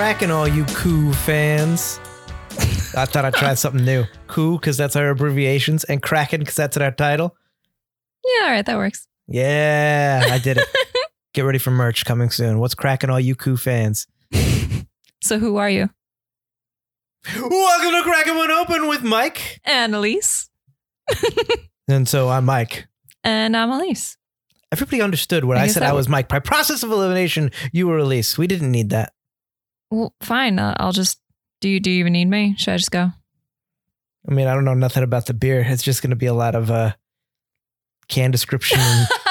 Cracking, all you Koo fans? I thought I'd try something new. Koo, because that's our abbreviations, and Kraken, because that's our title. Yeah, all right, that works. Yeah, I did it. Get ready for merch coming soon. What's cracking, all you Koo fans? So who are you? Welcome to Kraken One Open with Mike. and Elise. And so I'm Mike. And I'm Elise. Everybody understood when I I, said I was Mike. By process of elimination, you were Elise. We didn't need that. Well, fine. I'll just. Do you do you even need me? Should I just go? I mean, I don't know nothing about the beer. It's just going to be a lot of uh, can description,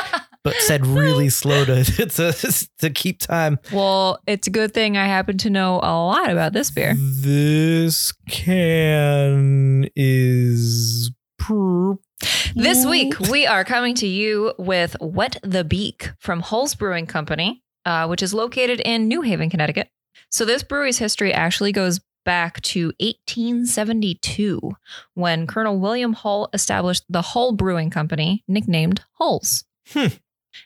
but said really slow to to, to keep time. well, it's a good thing I happen to know a lot about this beer. This can is. This week, we are coming to you with Wet the Beak from Hull's Brewing Company, uh, which is located in New Haven, Connecticut. So, this brewery's history actually goes back to 1872 when Colonel William Hull established the Hull Brewing Company, nicknamed Hull's. Hmm.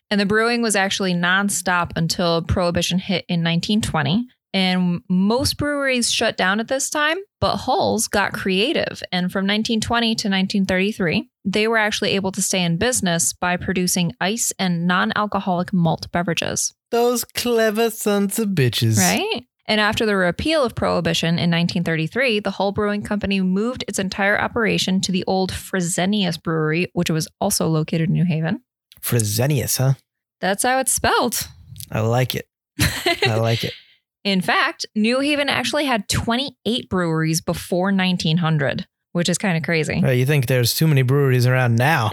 And the brewing was actually nonstop until Prohibition hit in 1920. And most breweries shut down at this time, but Hull's got creative. And from 1920 to 1933, they were actually able to stay in business by producing ice and non alcoholic malt beverages, Those clever sons of bitches. right? And after the repeal of Prohibition in 1933, the Hull Brewing Company moved its entire operation to the old Fresenius Brewery, which was also located in New Haven. Fresenius, huh? That's how it's spelled. I like it. I like it. In fact, New Haven actually had 28 breweries before 1900, which is kind of crazy. Uh, you think there's too many breweries around now?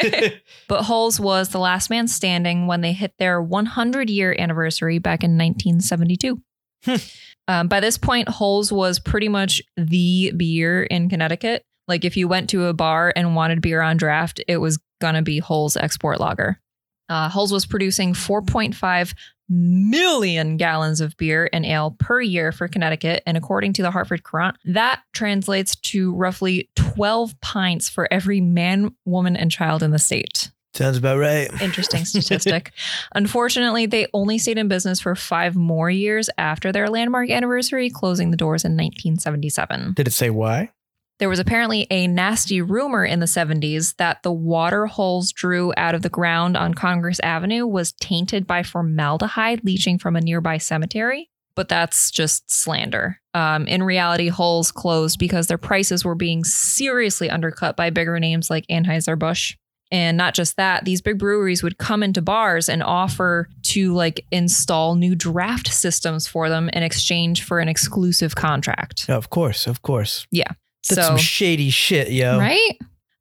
but Hull's was the last man standing when they hit their 100 year anniversary back in 1972. Hmm. um, by this point, Hull's was pretty much the beer in Connecticut. Like if you went to a bar and wanted beer on draft, it was going to be Hull's export lager. Uh, Hull's was producing 4.5 million gallons of beer and ale per year for Connecticut. And according to the Hartford Courant, that translates to roughly 12 pints for every man, woman, and child in the state. Sounds about right. Interesting statistic. Unfortunately, they only stayed in business for five more years after their landmark anniversary, closing the doors in 1977. Did it say why? There was apparently a nasty rumor in the 70s that the water Hull's drew out of the ground on Congress Avenue was tainted by formaldehyde leaching from a nearby cemetery. But that's just slander. Um, in reality, Hull's closed because their prices were being seriously undercut by bigger names like Anheuser-Busch. And not just that, these big breweries would come into bars and offer to like install new draft systems for them in exchange for an exclusive contract. of course, of course. That's so some shady shit, yo. Right?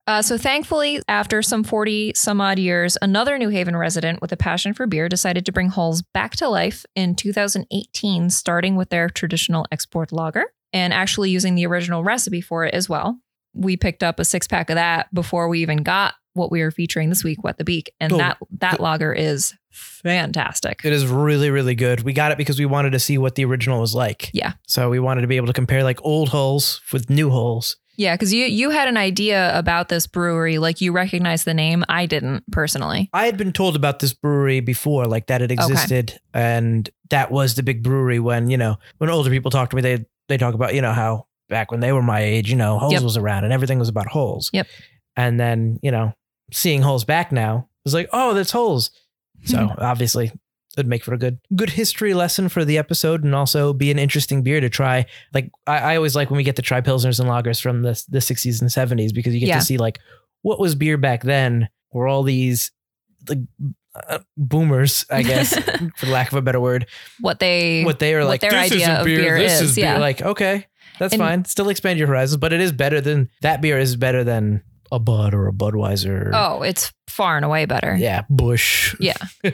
Uh, so thankfully, after some 40 some odd years, another New Haven resident with a passion for beer decided to bring Hull's back to life in 2018, starting with their traditional export lager and actually using the original recipe for it as well. We picked up a six pack of that before we even got what we are featuring this week, Wet the Beak. And Oh, that that the- lager is fantastic. It is really, really good. We got it because we wanted to see what the original was like. Yeah. So we wanted to be able to compare like old Hull's with new Hull's. Yeah, because you you had an idea about this brewery, like you recognized the name. I didn't personally. I had been told about this brewery before, like that it existed, and that was the big brewery. When you know, when older people talk to me, they they talk about you know how back when they were my age, you know, Hull's Yep. was around and everything was about Hull's. Yep. And then you know, seeing Hull's back now was like, oh, that's Hull's. So obviously, it'd make for a good good history lesson for the episode, and also be an interesting beer to try. Like I, I always like when we get to try pilsners and lagers from the the sixties and seventies because you get Yeah. to see like what was beer back then. Were all these like uh, boomers, I guess, for lack of a better word, what they what they are like. their this idea of beer. beer this is, is beer. yeah. Like okay, that's And- fine. Still expand your horizons, but it is better than that. Beer is better than a Bud or a Budweiser. Oh, it's far and away better. yeah, Bush. Yeah.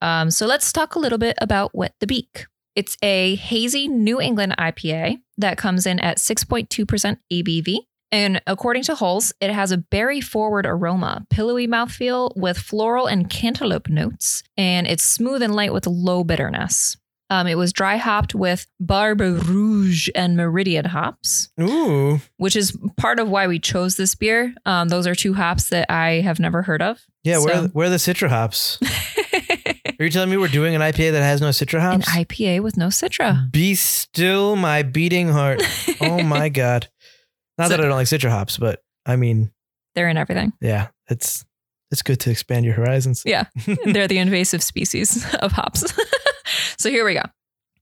Um, so let's talk a little bit about Wet the Beak. It's a hazy New England IPA that comes in at 6.2% ABV. And according to Hull's, it has a berry forward aroma, pillowy mouthfeel with floral and cantaloupe notes, and it's smooth and light with low bitterness. Um, it was dry hopped with Barbe Rouge and Meridian hops, Ooh, which is part of why we chose this beer. Um, those are two hops that I have never heard of. yeah. Where So- where are the citra hops? Are you telling me we're doing an IPA that has no citra hops? An? IPA with no citra. Be still my beating heart. Oh my god. Not So- that I don't like citra hops, but I mean, They're in everything. yeah, it's it's good to expand your horizons. Yeah. They're the invasive species of hops. So here we go.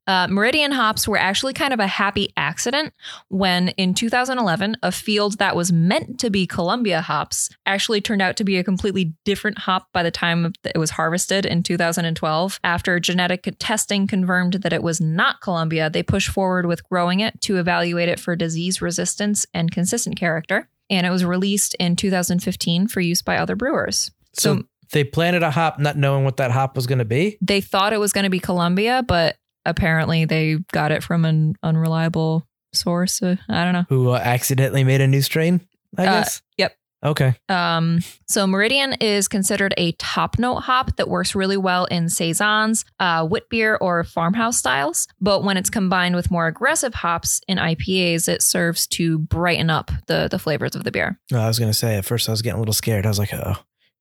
Uh, Meridian hops were actually kind of a happy accident when in 2011, a field that was meant to be Columbia hops actually turned out to be a completely different hop by the time it was harvested in 2012. After genetic testing confirmed that it was not Columbia, they pushed forward with growing it to evaluate it for disease resistance and consistent character. And it was released in 2015 for use by other brewers. So, So- they planted a hop not knowing what that hop was going to be. they thought it was going to be Columbia, but apparently they got it from an unreliable source. Uh, I don't know. Who uh, accidentally made a new strain? I Uh, guess. yep. Okay. Um, so Meridian is considered a top note hop that works really well in saisons, uh, wit beer, or farmhouse styles. But when it's combined with more aggressive hops in IPAs, it serves to brighten up the the flavors of the beer. No, I was going to say at first I was getting a little scared. I was like, oh,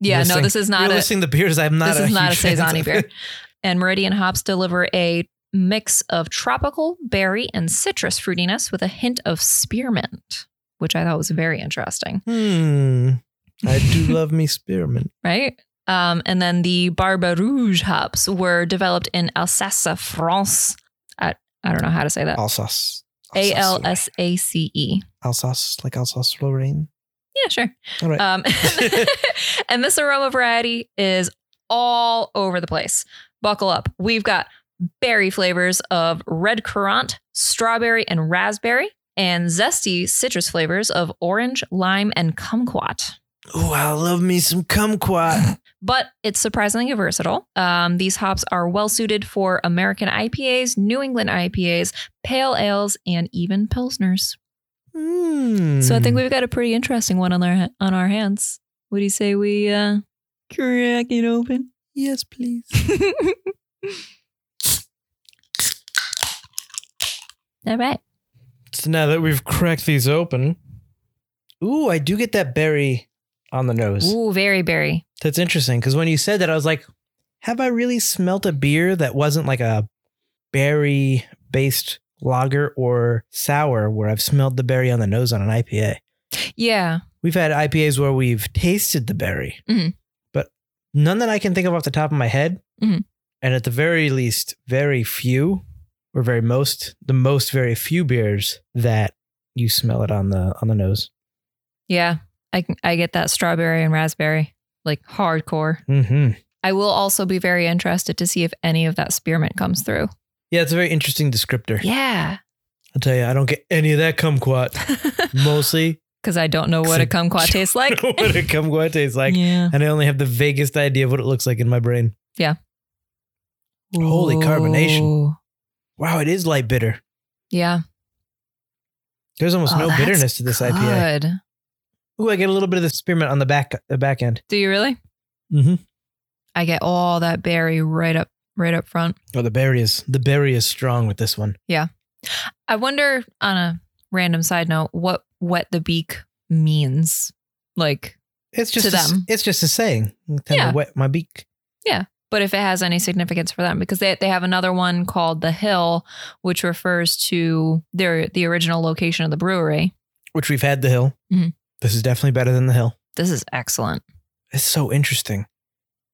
Yeah, no, this is not you're a listing the beers I'm not. this is not a saison beer. And Meridian hops deliver a mix of tropical, berry, and citrus fruitiness with a hint of spearmint, which I thought was very interesting, Hmm. I do love me spearmint. right? Um, and then the Barbe Rouge hops were developed in Alsace, France. I, I don't know how to say that. Alsace. Alsace. L S A C E. Alsace, like Alsace Lorraine. Yeah, sure. All right. Um, and this aroma variety is all over the place. Buckle up. We've got berry flavors of red currant, strawberry, and raspberry, and zesty citrus flavors of orange, lime, and kumquat. oh, I love me some kumquat. But it's surprisingly versatile. Um, these hops are well suited for American IPAs, New England IPAs, pale ales, and even pilsners. Hmm. So I think we've got a pretty interesting one on our on our hands. What do you say we uh, crack it open? yes, please. All right. So now that we've cracked these open, ooh, I do get that berry on the nose. Ooh, very berry. That's interesting because when you said that, I was like, have I really smelt a beer that wasn't like a berry based lager or sour where I've smelled the berry on the nose on an IPA? Yeah. We've had IPAs where we've tasted the berry, Mhm. but none that I can think of off the top of my head. Mhm. And at the very least, very few, or very most, the most very few beers that you smell it on the on the nose. Yeah. I I get that strawberry and raspberry like hardcore. hmm I will also be very interested to see if any of that spearmint comes through. Yeah, it's a very interesting descriptor. Yeah. I'll tell you, I don't get any of that kumquat. Mostly Because I don't know what a kumquat tastes like. what a kumquat tastes like, yeah. and I only have the vaguest idea of what it looks like in my brain. Yeah. Holy carbonation. Wow, it is light bitter. Yeah. There's almost Oh, no bitterness to this IPA. Good. Ooh, I get a little bit of the spearmint on the back the back end. Do you really? Mm-hmm. I get all that berry right up right up front. Oh, the berry is the berry is strong with this one. Yeah. I wonder on a random side note what wet the beak means. Like It's just To a, them. It's just a saying. Yeah. wet my beak. Yeah. But if it has any significance for them because they they have another one called the Hill which refers to their the original location of the brewery. Which we've had the hill. Mhm. This is definitely better than the hill. This is excellent. It's so interesting.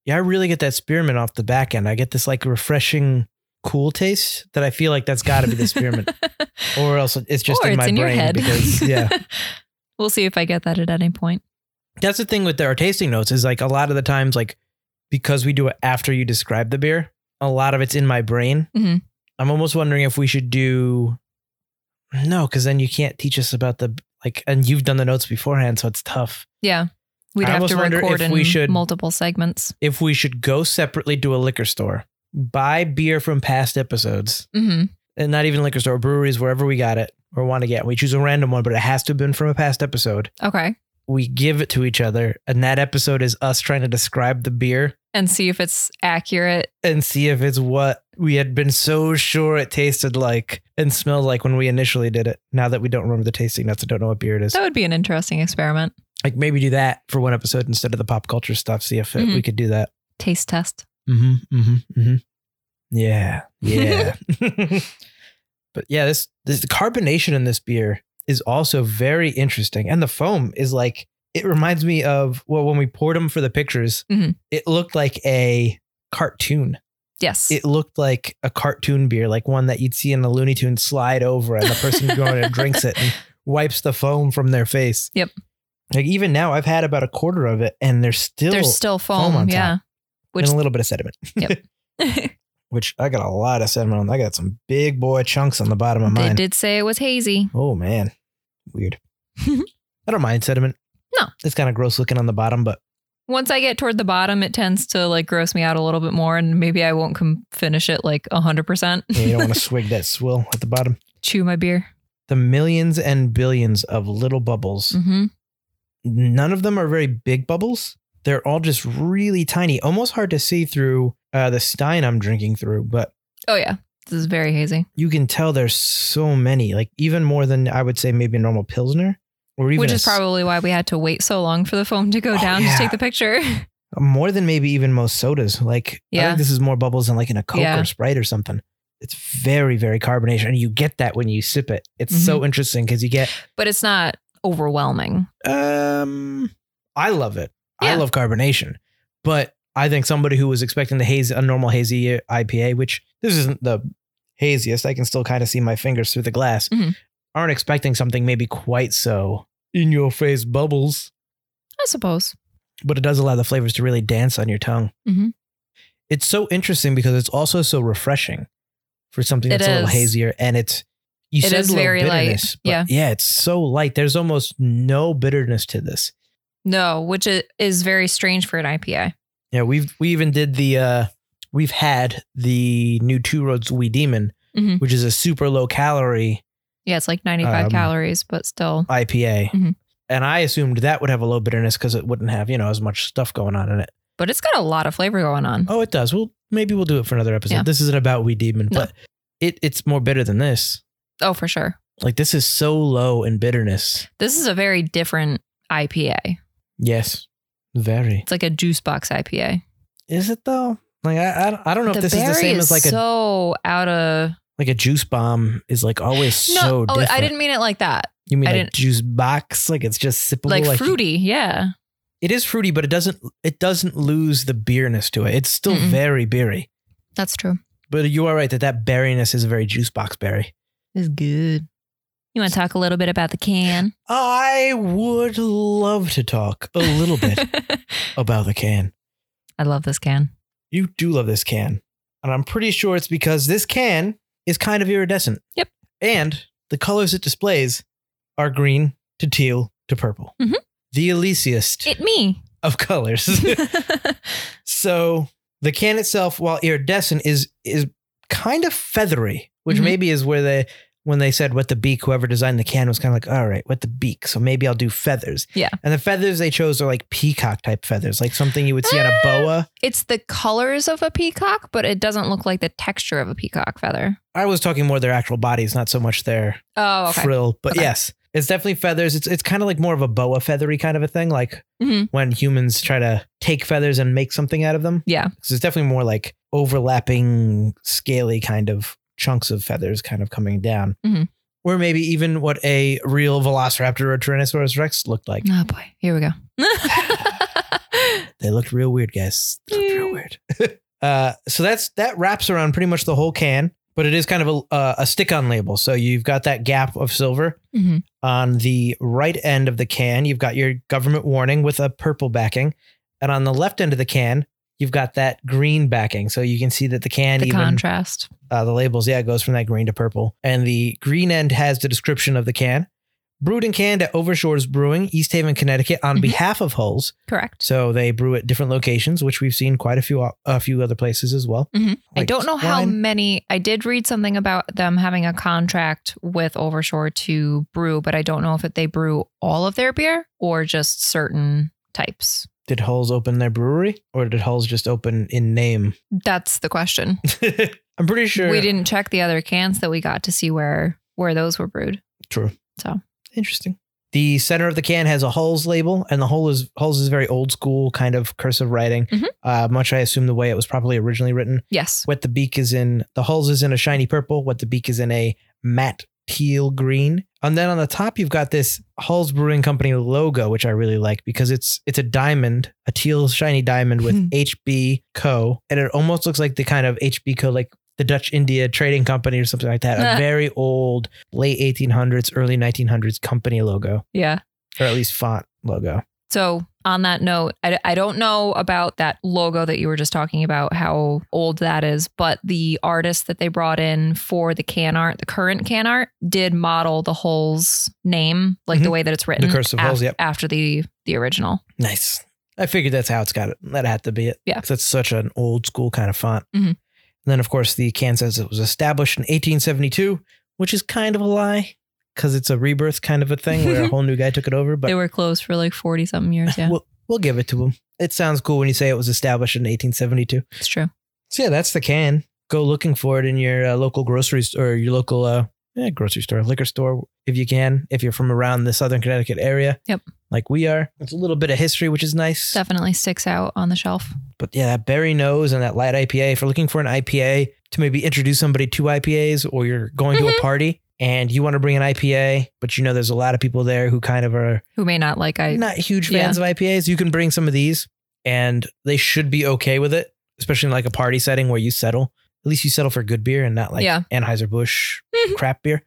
Yeah, I really get that spearmint off the back end. I get this like refreshing, cool taste that I feel like that's got to be the spearmint, or else it's just or in it's my in brain your head. because yeah, we'll see if I get that at any point. that's the thing with our tasting notes is like a lot of the times like because we do it after you describe the beer, a lot of it's in my brain. Mhm. I'm almost wondering if we should do no, because then you can't teach us about the like, and you've done the notes beforehand, so it's tough. Yeah. We'd I have to record in we should- multiple segments. If we should go separately to a liquor store, buy beer from past episodes, hmm and not even liquor store, breweries, wherever we got it or want to get. We choose a random one, but it has to have been from a past episode. Okay. We give it to each other, and that episode is us trying to describe the beer And see if it's accurate. and see if it's what we had been so sure it tasted like and smelled like when we initially did it. Now that we don't remember the tasting notes, I don't know what beer it is. That would be an interesting experiment. Like maybe do that for one episode instead of the pop culture stuff. See if it, Mhm. we could do that. Taste test. Mm-hmm. Mm-hmm. Mm-hmm. Yeah. Yeah. but yeah, this this the carbonation in this beer is also very interesting. And the foam is like it reminds me of well, when we poured them for the pictures, Mhm. it looked like a cartoon. Yes. It looked like a cartoon beer, like one that you'd see in the Looney Tunes slide over and the person going and drinks it and wipes the foam from their face. Yep. Like even now, I've had about a quarter of it and there's still There's still foam foam. on yeah. Which and a little bit of sediment. Yep. Which I got a lot of sediment on. I got some big boy chunks on the bottom of they mine. did say it was hazy. Oh man, weird. I don't mind sediment. No. it's kind of gross looking on the bottom, but Once I get toward the bottom, it tends to like gross me out a little bit more, and maybe I won't com- finish it like hundred percent. yeah, you don't want to swig that swill at the bottom. Chew my beer. The millions and billions of little bubbles. hmm None of them are very big bubbles. They're all just really tiny, almost hard to see through uh, the stein I'm drinking through. But Oh yeah, this is very hazy. you can tell there's so many, like even more than I would say maybe a normal pilsner, or even Which is s- probably why we had to wait so long for the foam to go Oh, down yeah. to take the picture. more than maybe even most sodas. Like I Yeah. think this is more bubbles than like in a Coke Yeah. or Sprite or something. It's very, very carbonation. And you get that when you sip it. It's Mm-hmm. so interesting because you get but it's not overwhelming. um I love it. I love carbonation. But I think somebody who was expecting the haze a normal hazy IPA, which this isn't the haziest, I can still kind of see my fingers through the glass, Mhm. aren't expecting something maybe quite so in your face bubbles. I suppose. but it does allow the flavors to really dance on your tongue. Mhm. It's so interesting because it's also so refreshing for something that's a little hazier, and it's you It said is very light. bitterness, but Yeah. yeah, it's so light. There's almost no bitterness to this. No, which is very strange for an IPA. Yeah, we've we even did the uh we've had the new Two Roads Wee Demon, Mhm. which is a super low calorie Yeah, it's like 95 Um, calories, but still. IPA. Mhm. And I assumed that would have a low bitterness because it wouldn't have, you know, as much stuff going on in it. But it's got a lot of flavor going on. Oh, it does. Well, maybe we'll do it for another episode. Yeah. This isn't about Wee Demon, No. but it, it's more bitter than this. Oh, for sure. Like this is so low in bitterness. This is a very different IPA. Yes, very. It's like a juice box IPA. Is it though? Like I, I, don't- I don't know if this is the same as like a so out of like a juice bomb is like always no. so oh, different. I didn't mean it like that. You mean I like didn't- juice box? Like it's just sippable, Like, like fruity. Yeah. It is fruity, but it doesn't. It doesn't lose the beerness to it. It's still Mm-mm. very beery. That's true. But you are right that that berryness is a very juice box berry. It's good. You want to talk a little bit about the can? I would love to talk a little bit about the can. I love this can. You do love this can. And I'm pretty sure it's because this can is kind of iridescent. Yep. And the colors it displays are green to teal to purple. Mhm. The Elysiest It me. of colors. so the can itself, while iridescent, is is kind of feathery, which Mhm. maybe is where they when they said what the beak, whoever designed the can was kind of like, all right, what the beak. So maybe I'll do feathers. Yeah. And the feathers they chose are like peacock type feathers, like something you would see on a boa. it's the colors of a peacock, but it doesn't look like the texture of a peacock feather. I was talking more their actual bodies, not so much their Oh, okay. frill. But Okay. yes, it's definitely feathers. It's it's kind of like more of a boa feathery kind of a thing, like Mhm. when humans try to take feathers and make something out of them. Yeah. So it's definitely more like overlapping, scaly kind of chunks of feathers kind of coming down. Mhm. Or maybe even what a real velociraptor or Tyrannosaurus Rex looked like. Oh boy, here we go. They looked real weird, guys. They looked real weird. uh, so that's that wraps around pretty much the whole can, but it is kind of a, uh, a stick-on label. So you've got that gap of silver Mhm. on the right end of the can. You've got your government warning with a purple backing, and on the left end of the can, you've got that green backing. So you can see that the can The even contrast. uh, the labels, yeah, it goes from that green to purple. And the green end has the description of the can. Brewed and canned at Overshores Brewing, East Haven, Connecticut, on Mhm. behalf of Hulls. Correct. So they brew at different locations, which we've seen quite a few a few other places as well. Mhm. I don't know how many. I did read something about them having a contract with Overshore to brew, but I don't know if it, they brew all of their beer or just certain types. Did Hulls open their brewery, or did Hulls just open in name? That's the question. I'm pretty sure We didn't check the other cans that we got to see where where those were brewed. True. So. interesting. The center of the can has a Hulls label, and the Hull is Hulls is very old school kind of cursive writing, Mhm. uh, much I assume the way it was probably originally written. Yes. What the beak is in, the Hulls is in a shiny purple. What the beak is in a matte teal green. And then on the top, you've got this Hulls Brewing Company logo, which I really like because it's it's a diamond, a teal shiny diamond with Hmm. HB Co. And it almost looks like the kind of HB Co. like the Dutch India Trading Company or something like that. A very old, late 1800s, early 1900s company logo, Yeah. or at least font logo. So, on that note, I, I don't know about that logo that you were just talking about, how old that is, but the artist that they brought in for the can art, the current can art, did model the Hulls name, like the Mhm. way that it's written. cursive af- Hulls, yep. After the, the original. Nice. I figured that's how it's got it. That had to be it. Yeah. 'Cause it's such an old school kind of font. Mhm. And then, of course, the can says it was established in 1872, which is kind of a lie because it's a rebirth kind of a thing where a whole new guy took it over. But they were closed for like 40 something years. Yeah. we'll, we'll give it to them. It sounds cool when you say it was established in 1872. it's true. So, yeah, that's the can. Go looking for it in your uh, local grocery store or your local uh, yeah, grocery store, liquor store, if you can, if you're from around the Southern Connecticut area. Yep. Like we are. It's a little bit of history, which is nice. Definitely sticks out on the shelf. But yeah, that berry nose and that light IPA. If you're looking for an IPA to maybe introduce somebody to IPAs, or you're going to a Mhm. party and you want to bring an IPA, but you know there's a lot of people there who kind of are Who may not like I. not huge fans of IPAs, you can bring some of these, and they should be okay with it, especially in like a party setting where you settle. At least you settle for good beer and not like Yeah. Anheuser Busch crap beer.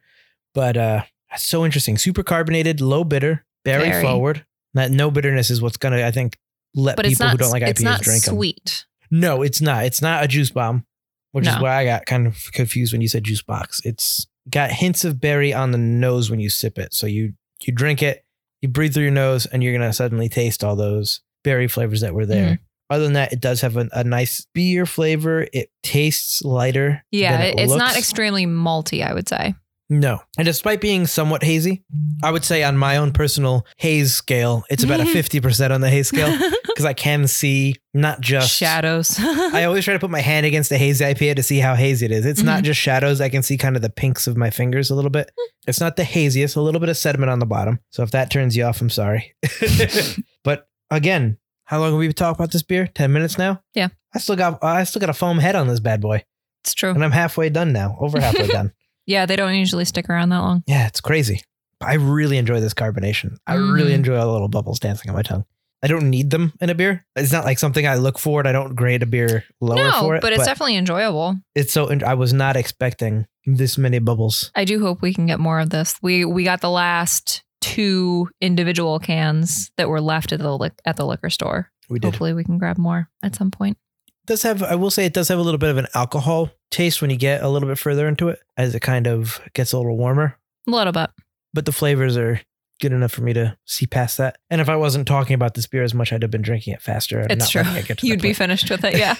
But uh, that's so interesting. Super carbonated, low bitter, berry Very. forward. That no bitterness is what's gonna, I think, let but people not. who don't like IPAs it's not drink them. sweet. No, it's not. It's not a juice bomb, which is No. why I got kind of confused when you said juice box. It's got hints of berry on the nose when you sip it. So you you drink it, you breathe through your nose, and you're gonna suddenly taste all those berry flavors that were there. Mm-hmm. Other than that, it does have a, a nice beer flavor. It tastes lighter. Yeah, it it's not extremely malty. I would say. No. And despite being somewhat hazy, I would say on my own personal haze scale, it's about a 50% on the haze scale because I can see not just Shadows. I always try to put my hand against a hazy IPA to see how hazy it is. It's not Mhm. just shadows. I can see kind of the pinks of my fingers a little bit. It's not the haziest, a little bit of sediment on the bottom. So if that turns you off, I'm sorry. but again, how long have we been talking about this beer? 10 minutes now? Yeah. I still got I still got a foam head on this bad boy. it's true. And I'm halfway done now. Over halfway done. Yeah, they don't usually stick around that long. Yeah, it's crazy. I really enjoy this carbonation. I really Mhm. enjoy all the little bubbles dancing on my tongue. I don't need them in a beer. It's not like something I look for. and I don't grade a beer lower no, for it. but it's definitely enjoyable. it's so. I was not expecting this many bubbles. I do hope we can get more of this. We we got the last two individual cans that were left at the at the liquor store. We did. Hopefully, we can grab more at some point. It does have. I will say it does have a little bit of an alcohol taste when you get a little bit further into it, as it kind of gets a little warmer. A little bit. But the flavors are good enough for me to see past that. And if I wasn't talking about this beer as much, I'd have been drinking it faster. It's not true. You'd be point. finished with it. Yeah.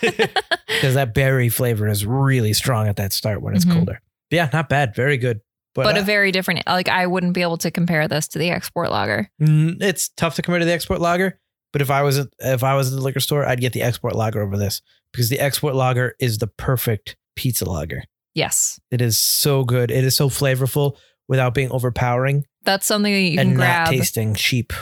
because that berry flavor is really strong at that start when it's Mhm. colder. Yeah, not bad. Very good. But, but uh, a very different. Like I wouldn't be able to compare this to the export lager. mm, it's tough to compare to the export lager. But if I was at, if I was at the liquor store, I'd get the export lager over this because the export lager is the perfect pizza lager. Yes, It is so good. It is so flavorful without being overpowering that's something that you and can not grab tasting cheap.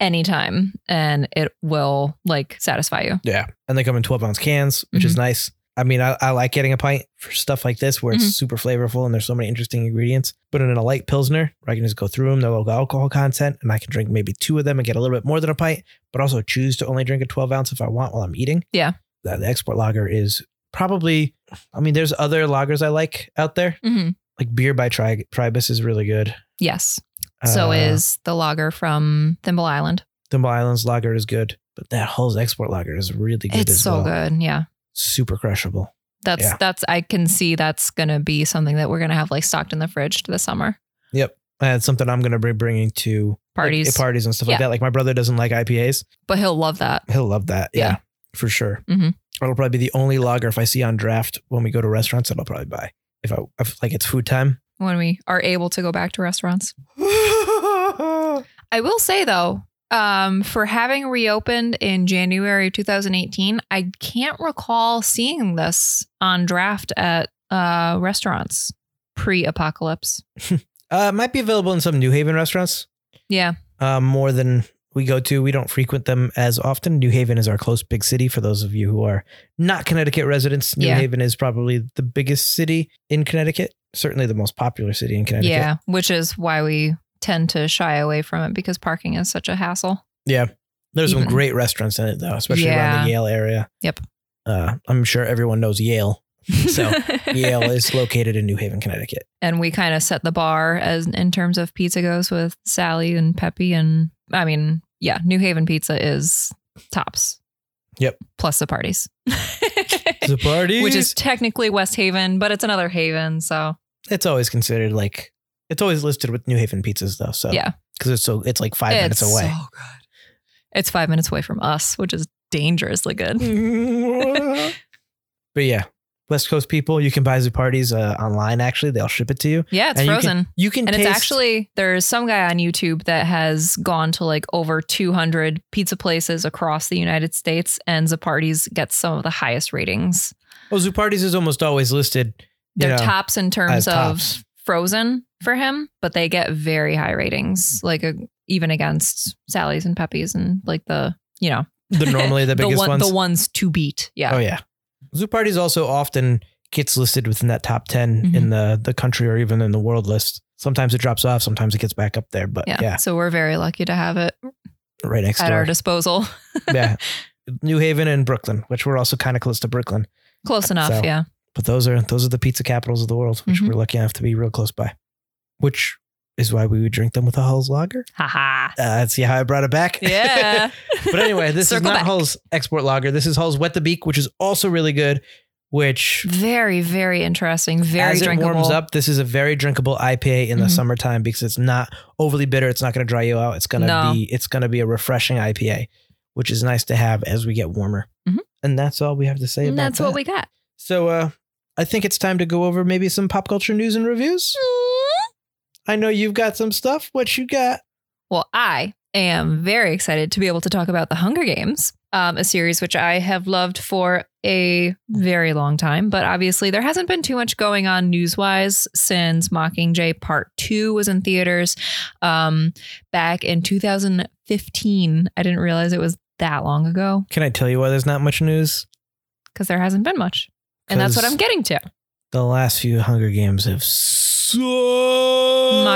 anytime, and it will like satisfy you. Yeah. And they come in 12 ounce cans, which is nice. I mean, I, I like getting a pint for stuff like this where it's Mhm. super flavorful and there's so many interesting ingredients. But in a light Pilsner, where I can just go through them, the low alcohol content, and I can drink maybe two of them and get a little bit more than a pint, but also choose to only drink a 12 ounce if I want while I'm eating. Yeah. The, the export lager is probably, I mean, there's other lagers I like out there. hmm Like beer by Tri- Tribus is really good. Yes. So Uh, is the lager from Thimble Island. Thimble Island's lager is good, but that Hull's export lager is really good It's so well. good. Yeah. Super crushable. That's Yeah. that's I can see that's gonna be something that we're gonna have like stocked in the fridge to the summer Yep, And something I'm going to be bringing to like, parties. parties and stuff like that. Like my brother doesn't like IPAs. but he'll love that. He'll love that. Yeah, Yeah. for sure. Mhm. It'll probably be the only lager if I see on draft when we go to restaurants that I'll probably buy. If I if like it's food time. when we are able to go back to restaurants. I will say though, um, for having reopened in January 2018, I can't recall seeing this on draft at uh, restaurants pre-apocalypse. uh, it might be available in some New Haven restaurants. Yeah. um, more than we go to. We don't frequent them as often. New Haven is our close big city. For those of you who are not Connecticut residents, New Yeah. Haven is probably the biggest city in Connecticut. Certainly the most popular city in Connecticut. Yeah. Which is why we tend to shy away from it because parking is such a hassle. Yeah. There's some great restaurants in it though, especially around the Yale area. Yep. Uh, I'm sure everyone knows Yale. So, Yale is located in New Haven, Connecticut. and we kind of set the bar as in terms of pizza goes with Sally and Pepe and I mean, yeah, New Haven pizza is tops. Yep. Plus Zuppardi's. The party, Which is technically West Haven, but it's another haven, so it's always considered like it's always listed with New Haven pizzas though. So Yeah. because it's so it's like five minutes it's away. so good. It's 5 minutes away from us, which is dangerously good. but yeah, West Coast people, you can buy Zuppardi's uh, online. Actually, they'll ship it to you. Yeah, it's And you can- frozen. You can and taste, it's actually there's some guy on YouTube that has gone to like over 200 pizza places across the United States, and Zuppardi's gets some of the highest ratings. well, Zuppardi's is almost always listed. They're know, tops in terms of tops. frozen for him, but they get very high ratings, like uh even against Sally's and Pepe's and like the you know the normally the biggest one, ones. the ones to beat. Yeah, Oh yeah, Zuppardi's also often gets listed within that top 10 Mhm. in the the country or even in the world list. Sometimes it drops off. Sometimes it gets back up there. But yeah. yeah, So we're very lucky to have it right next at door. our disposal. yeah, New Haven and Brooklyn, which we're also kind of close to Brooklyn. Close enough. So- yeah. But those are those are the pizza capitals of the world, which Mhm. we're lucky enough to be real close by. Which is why we would drink them with a Hull's lager. Haha. Uh, see how I brought it back? Yeah. but anyway, this is not back. Hull's export lager. This is Hull's Wet the Beak, which is also really good. Which Very, very interesting. Very as drinkable. it warms up, this is a very drinkable IPA in the Mhm. summertime because it's not overly bitter. It's not going to dry you out. It's going to No. be it's going to be a refreshing IPA, which is nice to have as we get warmer. Mhm. And that's all we have to say And about that's that. what we got. So uh, I think it's time to go over maybe some pop culture news and reviews. I know you've got some stuff. What you got? Well, I am very excited to be able to talk about The Hunger Games, um, a series which I have loved for a very long time. But obviously, there hasn't been too much going on news wise since Mockingjay Part 2 was in theaters um, back in 2015. I didn't realize it was that long ago Can I tell you why there's not much news? because there hasn't been much. And that's what I'm getting to. The last few Hunger Games have sucked.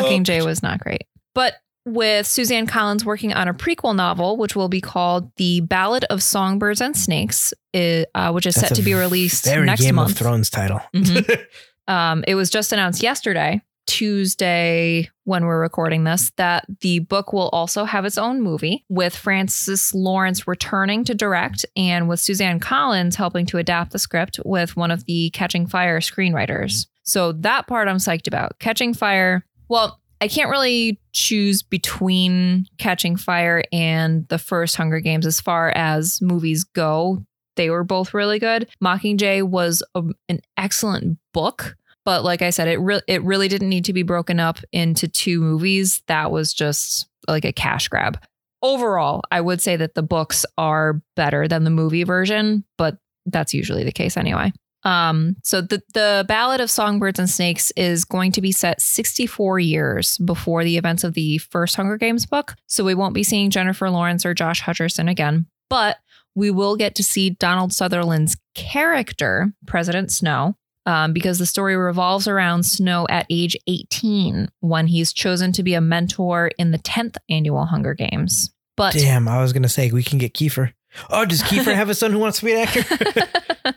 Mockingjay was not great. But with Suzanne Collins working on a prequel novel, which will be called The Ballad of Songbirds and Snakes, uh, which is That's set to be released Very next Game month. of Thrones title. Mhm. Um, it was just announced yesterday, Tuesday, when we're recording this, that the book will also have its own movie with Francis Lawrence returning to direct and with Suzanne Collins helping to adapt the script with one of the Catching Fire screenwriters. So that part I'm psyched about. Catching Fire, well, I can't really choose between Catching Fire and the first Hunger Games as far as movies go. They were both really good. Mockingjay was a, an excellent book, but like I said, it re- it really didn't need to be broken up into two movies. That was just like a cash grab. Overall, I would say that the books are better than the movie version, but that's usually the case anyway. Um, so the the Ballad of Songbirds and Snakes is going to be set 64 years before the events of the first Hunger Games book. So we won't be seeing Jennifer Lawrence or Josh Hutcherson again, but we will get to see Donald Sutherland's character, President Snow, um, because the story revolves around Snow at age 18 when he's chosen to be a mentor in the 10th annual Hunger Games. But Damn, I was gonna say we can get Kiefer. Oh, does Kiefer have a son who wants to be an actor?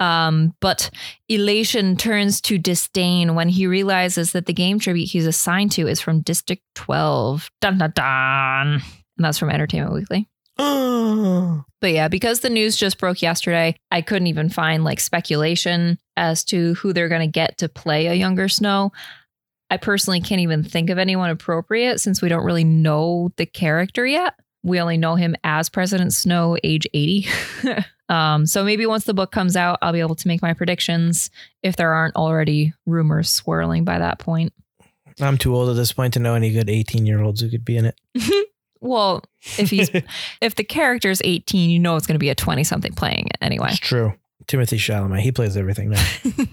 um, but elation turns to disdain when he realizes that the game tribute he's assigned to is from District 12. Dun dun dun. And that's from Entertainment Weekly. But yeah, because the news just broke yesterday, I couldn't even find like speculation as to who they're going to get to play a younger Snow. I personally can't even think of anyone appropriate since we don't really know the character yet. We only know him as President Snow, age 80. um, so maybe once the book comes out, I'll be able to make my predictions if there aren't already rumors swirling by that point. I'm too old at this point to know any good 18 year olds who could be in it. Well, if he's if the character's 18, you know it's going to be a 20 something playing it anyway. It's true. Timothy Chalamet, he plays everything now.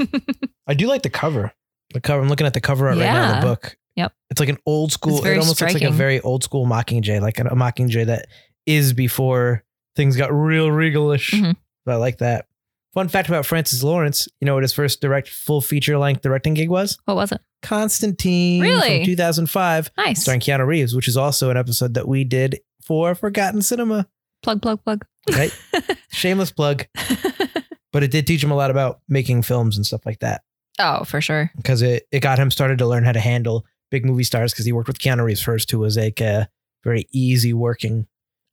I do like the cover. The cover. I'm looking at the cover art right now. of The book. Yep. It's like an old school. It almost looks like a very old school Mockingjay, like a, a Mockingjay that is before things got real regalish. Mhm. But I like that. Fun fact about Francis Lawrence, you know what his first direct full feature length directing gig was? What was it? Constantine Really? from 2005, Nice. starring Keanu Reeves, which is also an episode that we did for Forgotten Cinema. Plug, plug, plug. Right? Shameless plug, but it did teach him a lot about making films and stuff like that oh, for sure. because it, it got him started to learn how to handle big movie stars because he worked with Keanu Reeves first, who was like a very easy working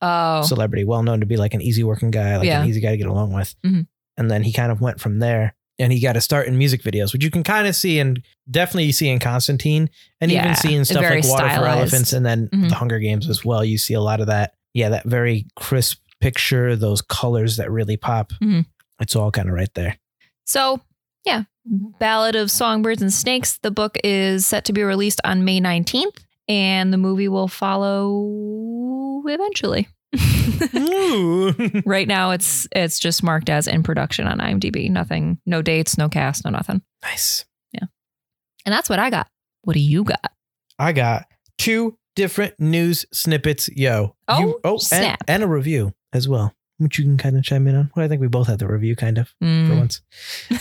Oh, celebrity, well known to be like an easy working guy, like Yeah. an easy guy to get along with. Mhm. And then he kind of went from there and he got to start in music videos, which you can kind of see and definitely see in Constantine and Yeah, even see in stuff very like Water for stylized. Elephants and then Mhm. The Hunger Games as well. You see a lot of that. Yeah, that very crisp picture, those colors that really pop. Mhm. It's all kind of right there. So, yeah, Ballad of Songbirds and Snakes. The book is set to be released on May 19th, and the movie will follow eventually. Right now, it's it's just marked as in production on IMDb. Nothing, no dates, no cast, no nothing. nice. Yeah. And that's what I got. What do you got? I got two different news snippets, yo. Oh, You- oh, and, snap. and a review as well, which you can kind of chime in on. Well, I think we both had the review, kind of for Mm. once.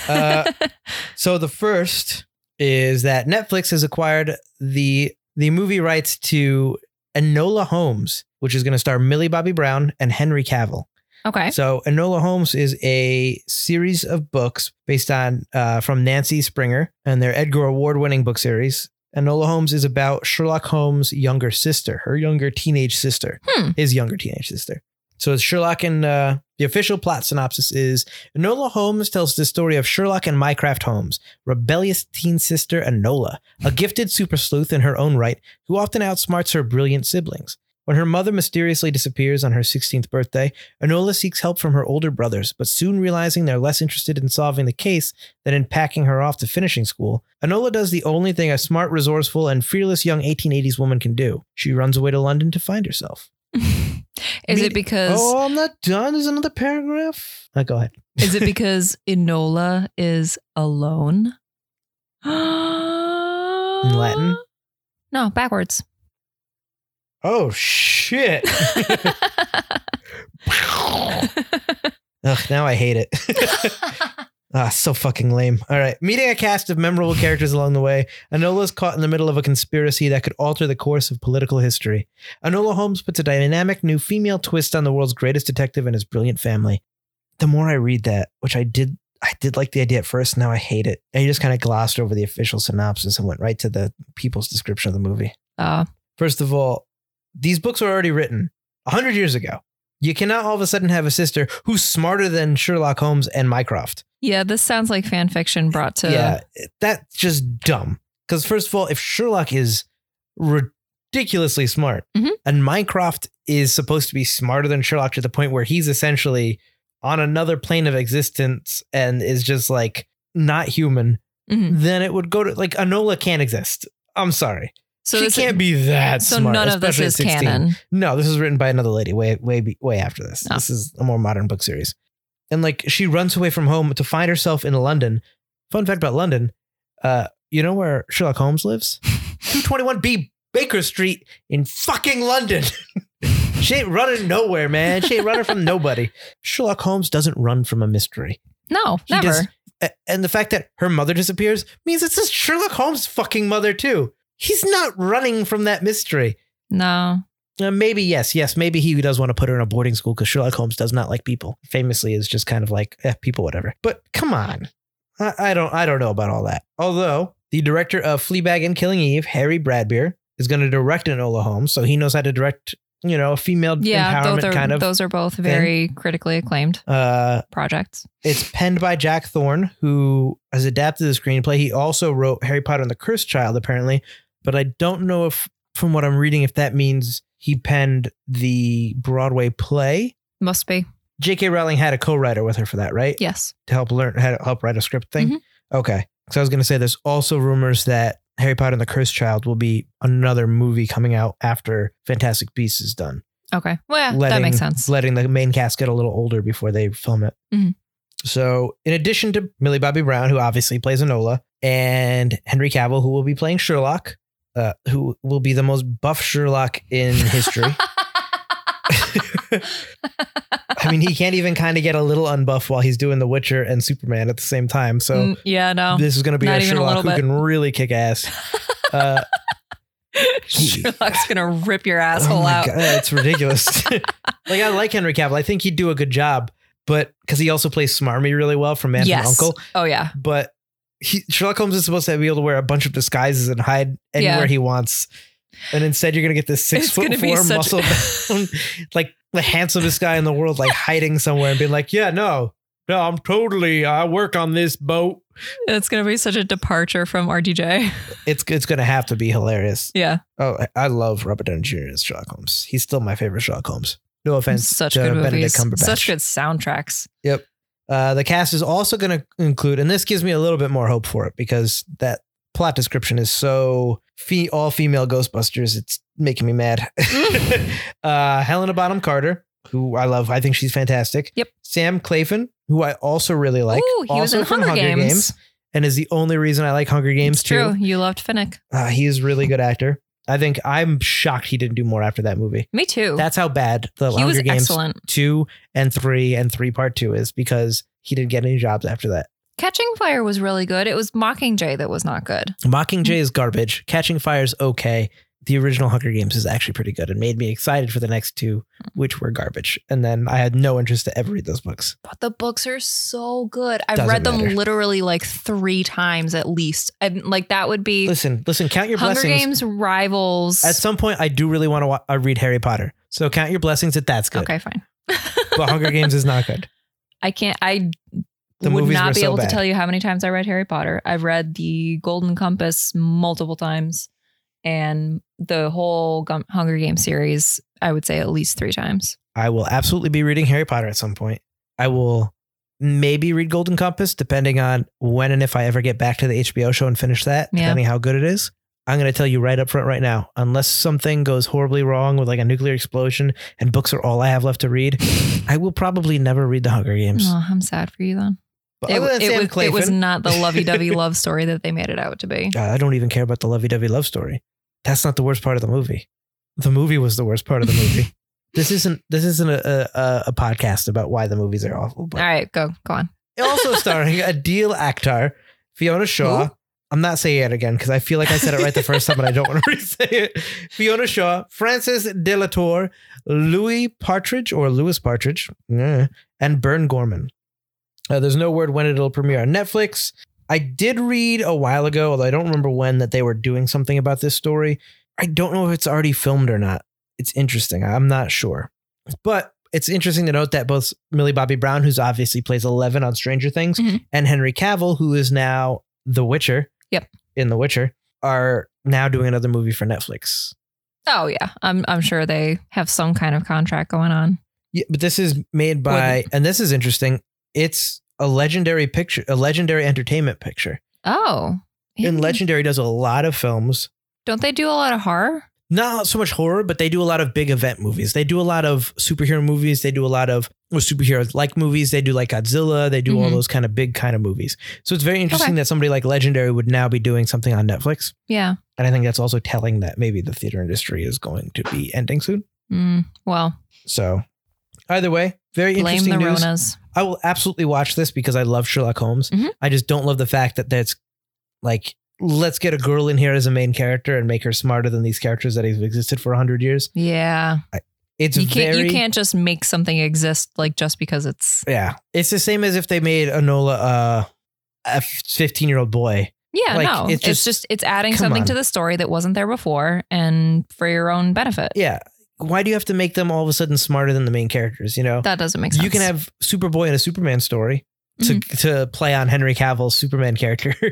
Uh, So the first is that Netflix has acquired the the movie rights to Enola Holmes, which is going to star Millie Bobby Brown and Henry Cavill. okay. So Enola Holmes is a series of books based on uh, from Nancy Springer and their Edgar Award winning book series. Enola Holmes is about Sherlock Holmes' younger sister, her younger teenage sister, Hmm. his younger teenage sister. So it's Sherlock and uh, the official plot synopsis is Enola Holmes tells the story of Sherlock and Mycroft Holmes, rebellious teen sister Enola, a gifted super sleuth in her own right who often outsmarts her brilliant siblings. When her mother mysteriously disappears on her 16th birthday, Enola seeks help from her older brothers, but soon realizing they're less interested in solving the case than in packing her off to finishing school, Enola does the only thing a smart, resourceful, and fearless young 1880s woman can do. She runs away to London to find herself. is it because Oh, I'm not done. There's another paragraph. Uh, go ahead. is it because Enola is alone? In Latin? No, backwards. Oh, shit. Ugh, now I hate it. Ah, so fucking lame. All right. Meeting a cast of memorable characters along the way, Enola's caught in the middle of a conspiracy that could alter the course of political history. Enola Holmes puts a dynamic new female twist on the world's greatest detective and his brilliant family. The more I read that, which I did I did like the idea at first, now I hate it. And you just kind of glossed over the official synopsis and went right to the people's description of the movie. Uh, First of all, these books were already written 100 years ago. You cannot all of a sudden have a sister who's smarter than Sherlock Holmes and Mycroft. yeah, this sounds like fan fiction brought to. yeah, that's just dumb. Because, first of all, if Sherlock is ridiculously smart Mhm. and Mycroft is supposed to be smarter than Sherlock to the point where he's essentially on another plane of existence and is just like not human, Mhm. then it would go to like Enola can't exist. I'm sorry. So she can't be that So smart. none of this is canon. No, this is written by another lady way way way after this. Oh. This is a more modern book series. And like she runs away from home to find herself in London. Fun fact about London, uh, you know where Sherlock Holmes lives? 221B Baker Street in fucking London. she ain't running nowhere, man. She ain't running from nobody. Sherlock Holmes doesn't run from a mystery. No, He never. does- And the fact that her mother disappears means it's just Sherlock Holmes' fucking mother too. He's not running from that mystery. no. Uh, maybe yes, yes. Maybe he does want to put her in a boarding school because Sherlock Holmes does not like people. Famously, is just kind of like eh, people, whatever. But come on, I, I don't, I don't know about all that. Although the director of Fleabag and Killing Eve, Harry Bradbeer, is going to direct Enola Holmes, so he knows how to direct, you know, a female Yeah, empowerment those are kind of. those are both very critically acclaimed uh, projects. it's penned by Jack Thorne, who has adapted the screenplay. He also wrote Harry Potter and the Cursed Child, apparently, but I don't know if, from what I'm reading, if that means he penned the Broadway play. Must be. J.K. Rowling had a co-writer with her for that, right? Yes. To help learn, had help write a script thing. Mhm. Okay, so I was gonna say there's also rumors that Harry Potter and the Cursed Child will be another movie coming out after Fantastic Beasts is done. Okay. Well, yeah, that makes sense. Letting the main cast get a little older before they film it. Mhm. So, in addition to Millie Bobby Brown, who obviously plays Enola, and Henry Cavill, who will be playing Sherlock, uh, who will be the most buff Sherlock in history. I mean, he can't even kind of get a little unbuff while he's doing The Witcher and Superman at the same time. So Mm, yeah, no. this is going to be not a even a Sherlock who bit. can really kick ass. Uh, Sherlock's gonna rip your oh asshole my out. God, it's ridiculous. like I like Henry Cavill. I think he'd do a good job, but because he also plays Smarmy really well from Man Yes. from Uncle. Oh yeah. But he, Sherlock Holmes is supposed to be able to wear a bunch of disguises and hide anywhere Yeah. he wants. And instead, you're gonna get this six It's foot four such- muscle bound, like the handsomest guy in the world, like hiding somewhere and being like, "Yeah, no, no, I'm totally. I work on this boat." It's gonna be such a departure from RDJ. It's it's gonna have to be hilarious. Yeah. Oh, I- love Robert Downey Jr. as Sherlock Holmes. He's still my favorite Sherlock Holmes. No offense Such good Benedict movies. Such good soundtracks. Uh, the cast is also going to include, and this gives me a little bit more hope for it because that plot description is so fe- all female Ghostbusters. It's making me mad. uh, Helena Bonham Carter, who I love. I think she's fantastic. Yep. Sam Claflin, who I also really like. Ooh, he was in from Hunger, Games. and is the only reason I like Hunger Games It's true. too. You loved Finnick. Uh, he is really good actor. I think I'm shocked he didn't do more after that movie. Me too. That's how bad the he Hunger Games excellent. two and three and three part two is because he didn't get any jobs after that. Catching Fire was really good. It was Mockingjay that was not good. Mockingjay hmm. is garbage. Catching Fire's okay. The original Hunger Games is actually pretty good and made me excited for the next two, which were garbage. And then I had no interest to ever read those books. But the books are so good. I've Doesn't read them matter. literally like three times at least. And like that would be Listen, listen, count your Hunger blessings. Games rivals. At some point, I do really want to wa- uh, read Harry Potter. So count your blessings that that's good. okay, fine. But Hunger Games is not good. I can't. I The would not be so able bad. to tell you how many times I read Harry Potter. I've read the Golden Compass multiple times, and the whole Hunger Games series. I would say at least three times. I will absolutely be reading Harry Potter at some point. I will maybe read Golden Compass, depending on when and if I ever get back to the HBO show and finish that, Yeah. depending how good it is. I'm going to tell you right up front right now, unless something goes horribly wrong with like a nuclear explosion and books are all I have left to read, I will probably never read the Hunger Games. Oh, I'm sad for you then. It, it was, it was not the lovey-dovey love story that they made it out to be. God, I don't even care about the lovey-dovey love story. That's not the worst part of the movie. The movie was the worst part of the movie. this isn't this isn't a, a, a podcast about why the movies are awful. All right, go go on. also starring Adeel Akhtar, Fiona Shaw. Who? I'm not saying it again because I feel like I said it right the first time, but I don't want to re-say it. Fiona Shaw, Frances De La Tour, Louis Partridge or Louis Partridge, and Burn Gorman. Uh, there's no word when it'll premiere on Netflix. I did read a while ago, although I don't remember when, that they were doing something about this story. I don't know if it's already filmed or not. It's interesting. I'm not sure. But it's interesting to note that both Millie Bobby Brown, who's obviously plays Eleven on Stranger Things, Mhm. and Henry Cavill, who is now The Witcher, Yep. in The Witcher, are now doing another movie for Netflix. Oh yeah, I'm I'm sure they have some kind of contract going on. Yeah, but this is made by, and this is interesting. It's a legendary picture, a legendary entertainment picture. Oh, And. Legendary does a lot of films, don't they do a lot of horror? not so much horror, but they do a lot of big event movies. They do a lot of superhero movies. They do a lot of well, superhero like movies. They do like Godzilla. They do all Mhm. those kind of big kind of movies. So it's very interesting Okay. that somebody like Legendary would now be doing something on Netflix. Yeah. And I think that's also telling that maybe the theater industry is going to be ending soon. Mm, well, So either way, very blame interesting the news. Ronas. I will absolutely watch this because I love Sherlock Holmes. Mhm. I just don't love the fact that that's like let's get a girl in here as a main character and make her smarter than these characters that have existed for 100 years. Yeah, It's you can't very you can't just make something exist like just because it's yeah. It's the same as if they made Enola uh, a 15 year old boy. yeah Like, no it's it's just- just, it's adding something on. to the story that wasn't there before and for your own benefit. Yeah. Why do you have to make them all of a sudden smarter than the main characters? You know, That doesn't make sense. you can have Superboy and a Superman story to Mm-hmm. to play on Henry Cavill's Superman character.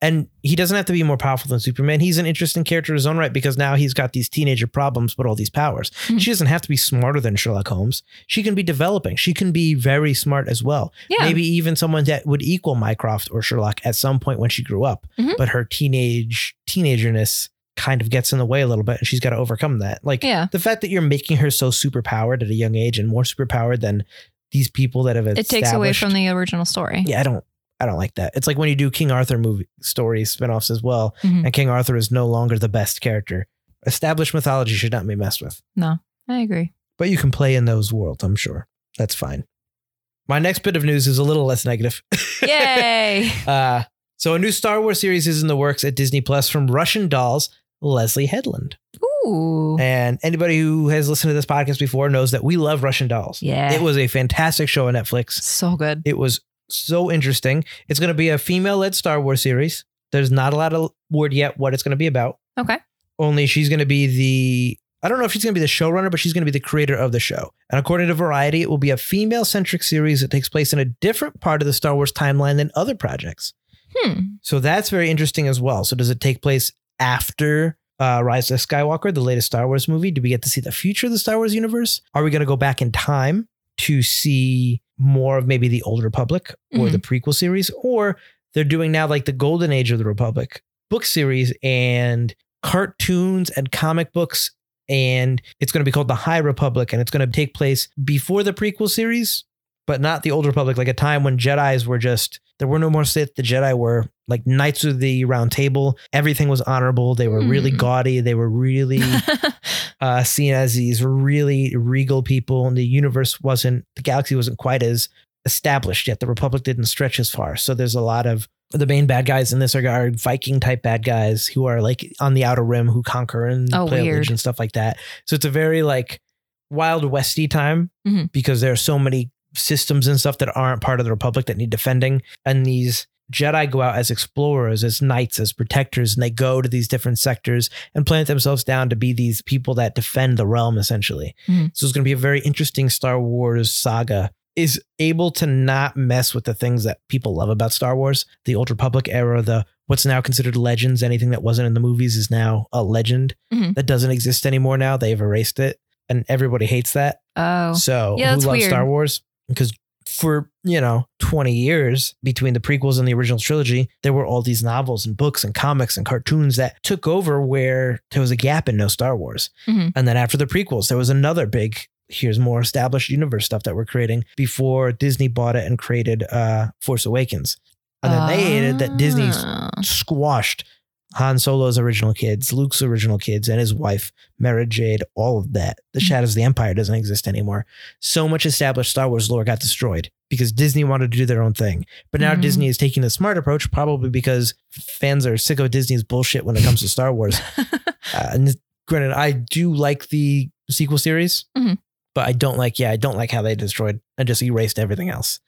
And he doesn't have to be more powerful than Superman. He's an interesting character in his own right because now he's got these teenager problems, but all these powers. Mhm. She doesn't have to be smarter than Sherlock Holmes. She can be developing. She can be very smart as well. yeah Maybe even someone that would equal Mycroft or Sherlock at some point when she grew up. Mhm. But her teenage teenagerness kind of gets in the way a little bit, and she's got to overcome that. Like yeah. the fact that you're making her so superpowered at a young age and more superpowered than these people that have It takes away from the original story. yeah, I don't. I don't like that. It's like when you do King Arthur movie stories, spinoffs as well, Mhm. and King Arthur is no longer the best character. Established mythology should not be messed with. No, I agree. But you can play in those worlds, I'm sure. That's fine. My next bit of news is a little less negative. Yay. uh, so a new Star Wars series is in the works at Disney Plus from Russian Dolls, Leslie Headland. Ooh. And anybody who has listened to this podcast before knows that we love Russian Dolls. Yeah. It was a fantastic show on Netflix. so good. It was so interesting. It's going to be a female led Star Wars series. There's not a lot of word yet what it's going to be about. Okay. Only she's going to be the, I don't know if she's going to be the showrunner, but she's going to be the creator of the show. And according to Variety, it will be a female centric series that takes place in a different part of the Star Wars timeline than other projects. Hmm. So that's very interesting as well. So does it take place after uh, Rise of Skywalker, the latest Star Wars movie? Do we get to see the future of the Star Wars universe? Are we going to go back in time to see more of maybe the Old Republic or the prequel series? Or they're doing now like the Golden Age of the Republic book series and cartoons and comic books. And it's going to be called the High Republic, and it's going to take place before the prequel series, but not the Old Republic, like a time when Jedi's were just there were no more Sith. The Jedi were like knights of the Round Table. Everything was honorable. They were really Hmm. gaudy. They were really uh, seen as these really regal people, and the universe wasn't, the galaxy wasn't quite as established yet. The Republic didn't stretch as far. So there's a lot of the main bad guys in this are, are Viking type bad guys who are like on the outer rim who conquer and Oh, play weird. and stuff like that. So it's a very like wild westy time Mhm. because there are so many systems and stuff that aren't part of the Republic that need defending, and these Jedi go out as explorers, as knights, as protectors, and they go to these different sectors and plant themselves down to be these people that defend the realm, essentially. Mhm. So it's going to be a very interesting Star Wars saga. Is able to not mess with the things that people love about Star Wars, the Old Republic era, the what's now considered legends. Anything that wasn't in the movies is now a legend Mhm. that doesn't exist anymore. Now they've erased it, and everybody hates that. oh. So Yeah, who loves weird. Star Wars? Because for you know 20 years between the prequels and the original trilogy, there were all these novels and books and comics and cartoons that took over where there was a gap in no Star Wars. Mhm. And then after the prequels, there was another big here's more established universe stuff that we're creating before Disney bought it and created uh Force Awakens. And then they hated that Disney Ah. squashed Han Solo's original kids, Luke's original kids, and his wife, Mara Jade, all of that. The Mhm. Shadows of the Empire doesn't exist anymore. So much established Star Wars lore got destroyed because Disney wanted to do their own thing. But now Mhm. Disney is taking the smart approach, probably because fans are sick of Disney's bullshit when it comes to Star Wars. Uh, and granted, I do like the sequel series, Mhm. But I don't like, yeah, I don't like how they destroyed and just erased everything else.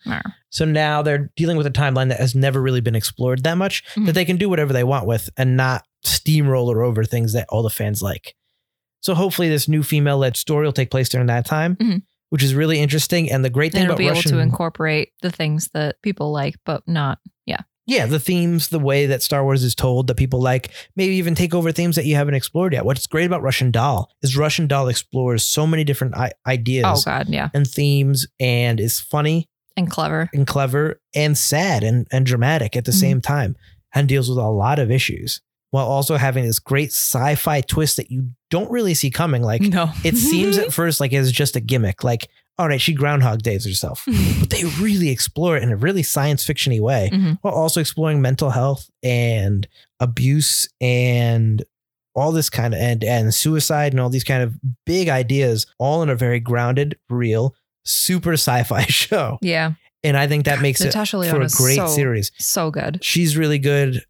So now they're dealing with a timeline that has never really been explored that much Mhm. that they can do whatever they want with and not steamroller over things that all the fans like. So hopefully this new female led story will take place during that time, Mhm. which is really interesting. And the great thing And about be able to incorporate the things that people like, but not. yeah, the themes, the way that Star Wars is told that people like, maybe even take over themes that you haven't explored yet. What's great about Russian Doll is Russian Doll explores so many different I- ideas Oh God, yeah, and themes and is funny and clever. and clever and sad and, and dramatic at the Mhm. same time and deals with a lot of issues while also having this great sci-fi twist that you don't really see coming like No, it seems at first like it's just a gimmick like all right she groundhog days herself but they really explore it in a really science fictiony way Mhm. while also exploring mental health and abuse and all this kind of and and suicide and all these kind of big ideas all in a very grounded real super sci-fi show yeah. and I think that makes it for a great so, series. So good. She's really good,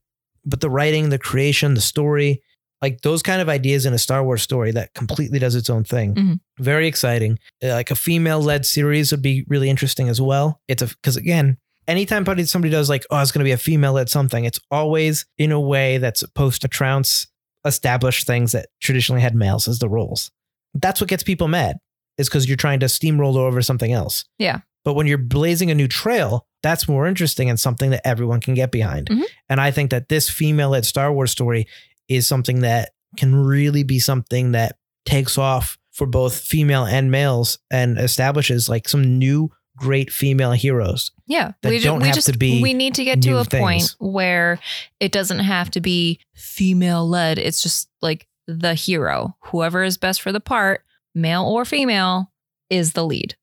but the writing, the creation, the story, like those kind of ideas in a Star Wars story that completely does its own thing. Mhm. Very exciting. Uh, Like a female led series would be really interesting as well. It's a because again, anytime somebody somebody does like, oh, it's going to be a female led something, it's always in a way that's supposed to trounce established things that traditionally had males as the roles. That's what gets people mad is because you're trying to steamroll over something else. Yeah. But when you're blazing a new trail, that's more interesting and something that everyone can get behind. Mhm. And I think that this female led Star Wars story is something that can really be something that takes off for both female and males and establishes like some new great female heroes. Yeah, we, ju- don't we have just to be we need to get to a point where it doesn't have to be female led. It's just like the hero, whoever is best for the part, male or female, is the lead,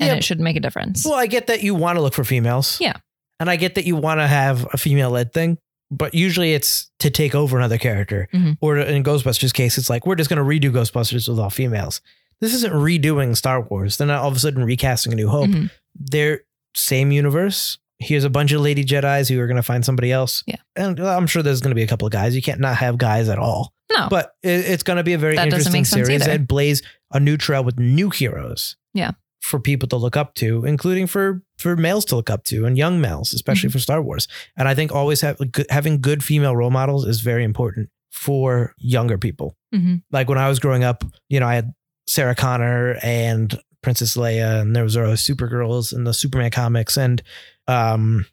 and Yeah. it shouldn't make a difference. Well, I get that you want to look for females. Yeah. And I get that you want to have a female led thing, but usually it's to take over another character. Mhm. Or in Ghostbusters case, it's like we're just going to redo Ghostbusters with all females. This isn't redoing Star Wars. They're not all of a sudden recasting A New Hope. Mhm. They're same universe. Here's a bunch of lady Jedi's who are going to find somebody else. Yeah. And I'm sure there's going to be a couple of guys. You can't not have guys at all. No. But it, it's going to be a very That interesting series either. that blaze a new trail with new heroes. Yeah. For people to look up to, including for for males to look up to and young males, especially Mm-hmm. for Star Wars. And I think always have, having good female role models is very important for younger people. Mhm. Like when I was growing up, you know, I had Sarah Connor and Princess Leia, and there was uh, Supergirls in the Superman comics, and um,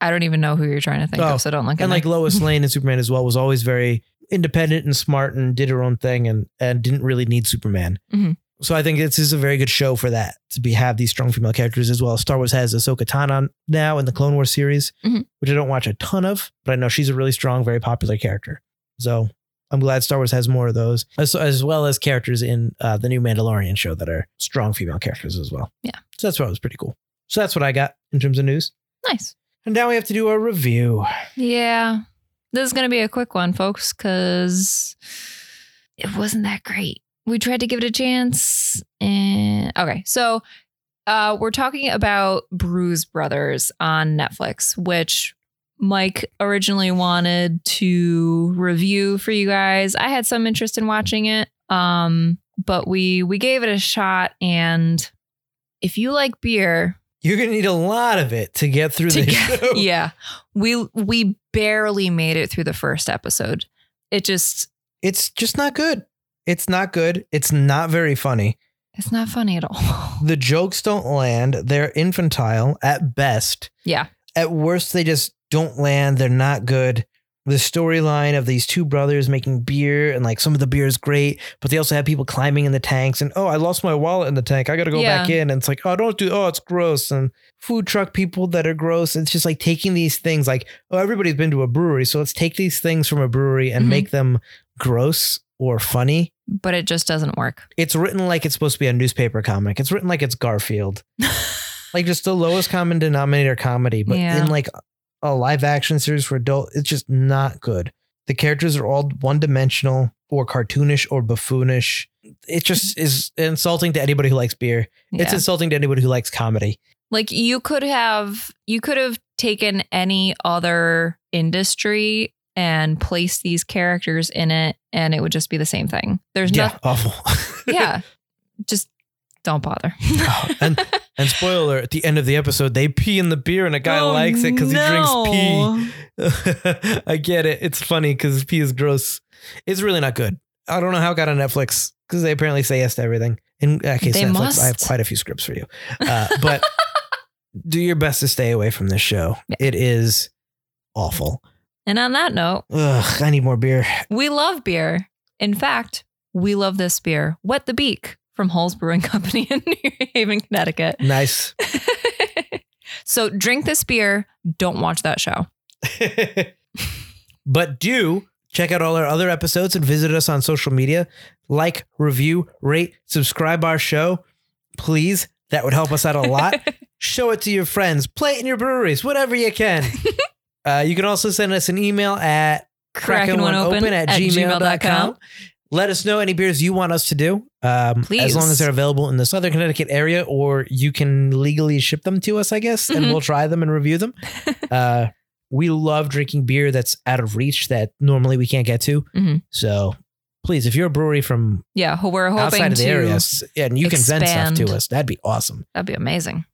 I don't even know who you're trying to think Oh, of, so don't look at and me. like Lois Lane and Superman as well was always very independent and smart and did her own thing and and didn't really need Superman. Mhm. So I think this is a very good show for that to be have these strong female characters as well. Star Wars has Ahsoka Tano now in the Clone Wars series, Mhm. which I don't watch a ton of, but I know she's a really strong, very popular character. So I'm glad Star Wars has more of those, as, as well as characters in uh, the new Mandalorian show that are strong female characters as well. Yeah. So that's what was pretty cool. So that's what I got in terms of news. nice. And now we have to do a review. Yeah. This is going to be a quick one, folks, because it wasn't that great. We tried to give it a chance. And okay. So uh, we're talking about Brew Brothers on Netflix, which Mike originally wanted to review for you guys. I had some interest in watching it. Um, but we we gave it a shot and if you like beer, You're gonna need a lot of it to get through to the get- show. yeah we we barely made it through the first episode it just It's just not good. It's not good. It's not very funny. it's not funny at all The jokes don't land. They're infantile at best. yeah At worst, they just don't land. They're not good. The storyline of these two brothers making beer and like some of the beer is great, but they also have people climbing in the tanks and oh, I lost my wallet in the tank. I got to go Yeah. back in. And it's like, oh, don't do, oh, it's gross. And food truck people that are gross. It's just like taking these things like, oh, everybody's been to a brewery. So let's take these things from a brewery and Mhm. make them gross or funny. but it just doesn't work It's written like it's supposed to be a newspaper comic. It's written like it's Garfield. like just the lowest common denominator comedy, but Yeah. in like a live action series for adult, it's just not good. The characters are all one dimensional or cartoonish or buffoonish. It just is insulting to anybody who likes beer. It's insulting to anybody who likes comedy. like you could have you could have taken any other industry and place these characters in it and it would just be the same thing there's Yeah, nothing awful. yeah just don't bother Oh, and and spoiler at the end of the episode, they pee in the beer and a guy Oh, likes it because he drinks pee. I get it. It's funny because pee is gross. It's really not good. I don't know how it got on Netflix because they apparently say yes to everything. In that case, They Netflix, I have quite a few scripts for you. Uh, but do your best to stay away from this show. Yeah. It is awful. And on that note Ugh, I need more beer. We love beer. In fact, we love this beer, Wet the Beak from Hull's Brewing Company in New Haven, Connecticut. Nice. so drink this beer. Don't watch that show. but do check out all our other episodes and visit us on social media. Like, review, rate, subscribe our show. Please. That would help us out a lot. Show it to your friends. Play it in your breweries, whatever you can. Uh, you can also send us an email at Kraken went open at, gmail.com. Let us know any beers you want us to do. Um, as long as they're available in the Southern Connecticut area, or you can legally ship them to us, I guess, and Mhm. we'll try them and review them. uh, we love drinking beer that's out of reach that normally we can't get to. Mhm. So please, if you're a brewery from Yeah, we're hoping outside of the area, yeah, and you can send stuff to us, that'd be awesome. That'd be amazing.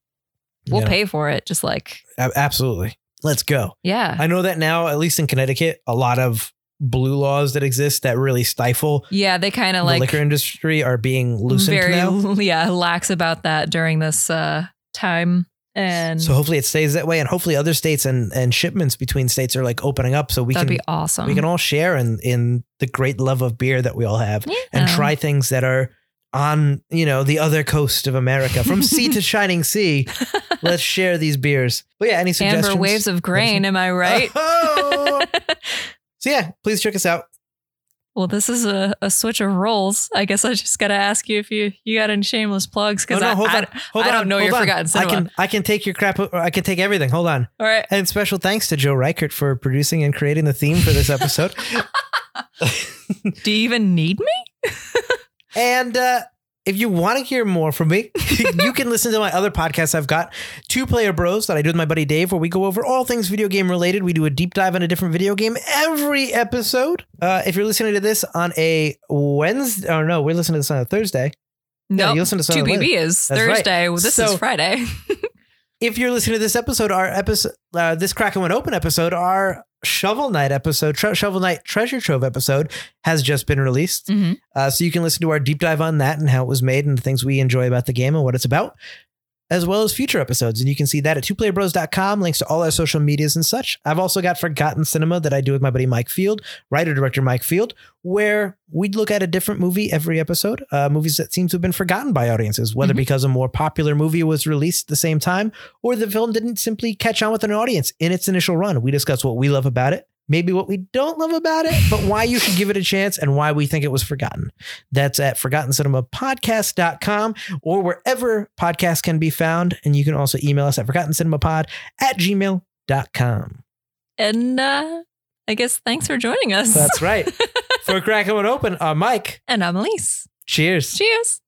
We'll know, pay for it. Just like, absolutely. Let's go. yeah. I know that now, at least in Connecticut, a lot of blue laws that exist that really stifle yeah, they kind of the like liquor industry are being loosened very, now. yeah, lax about that during this uh, time. And So hopefully it stays that way, and hopefully other states and, and shipments between states are like opening up, so we can be awesome. we can all share in in the great love of beer that we all have, and try things that are on you know the other coast of America, from sea to shining sea. Let's share these beers. But yeah, any suggestions? Amber waves of grain. Am I right? Oh! so yeah, please check us out. Well, this is a, a switch of roles. I guess I just got to ask you if you you got any shameless plugs because Oh, no, I, hold I, on. Hold I don't on, know your on. Forgotten Cinema. I can I can take your crap. I can take everything. Hold on. All right. And special thanks to Joe Reichert for producing and creating the theme for this episode. Do you even need me? and uh, if you want to hear more from me, you can listen to my other podcasts I've got, Two Player Bros, that I do with my buddy Dave, where we go over all things video game related. We do a deep dive on a different video game every episode. Uh, if you're listening to this on a Wednesday, oh no, we're listening to this on a Thursday. Yeah, No. you listen to some Two on a BB is That's. Thursday. Well, This So- is Friday. if you're listening to this episode, our episode, uh, this Kraken Went Open episode, our Shovel Knight episode, Tre- Shovel Knight Treasure Trove episode has just been released. Mhm. Uh, so you can listen to our deep dive on that and how it was made and the things we enjoy about the game and what it's about, as well as future episodes. And you can see that at twoplayerbros.com, links to all our social medias and such. I've also got Forgotten Cinema that I do with my buddy Mike Field, writer director Mike Field, where we'd look at a different movie every episode, uh, movies that seem to have been forgotten by audiences, whether Mhm. because a more popular movie was released at the same time or the film didn't simply catch on with an audience in its initial run. We discuss what we love about it, maybe what we don't love about it, but why you should give it a chance and why we think it was forgotten. That's at forgottencinemapodcast.com or wherever podcasts can be found. And you can also email us at forgottencinemapod at gmail.com. and uh, I guess thanks for joining us. That's right. For Kraken Went Open, uh, Mike, and I'm Elise. cheers. Cheers.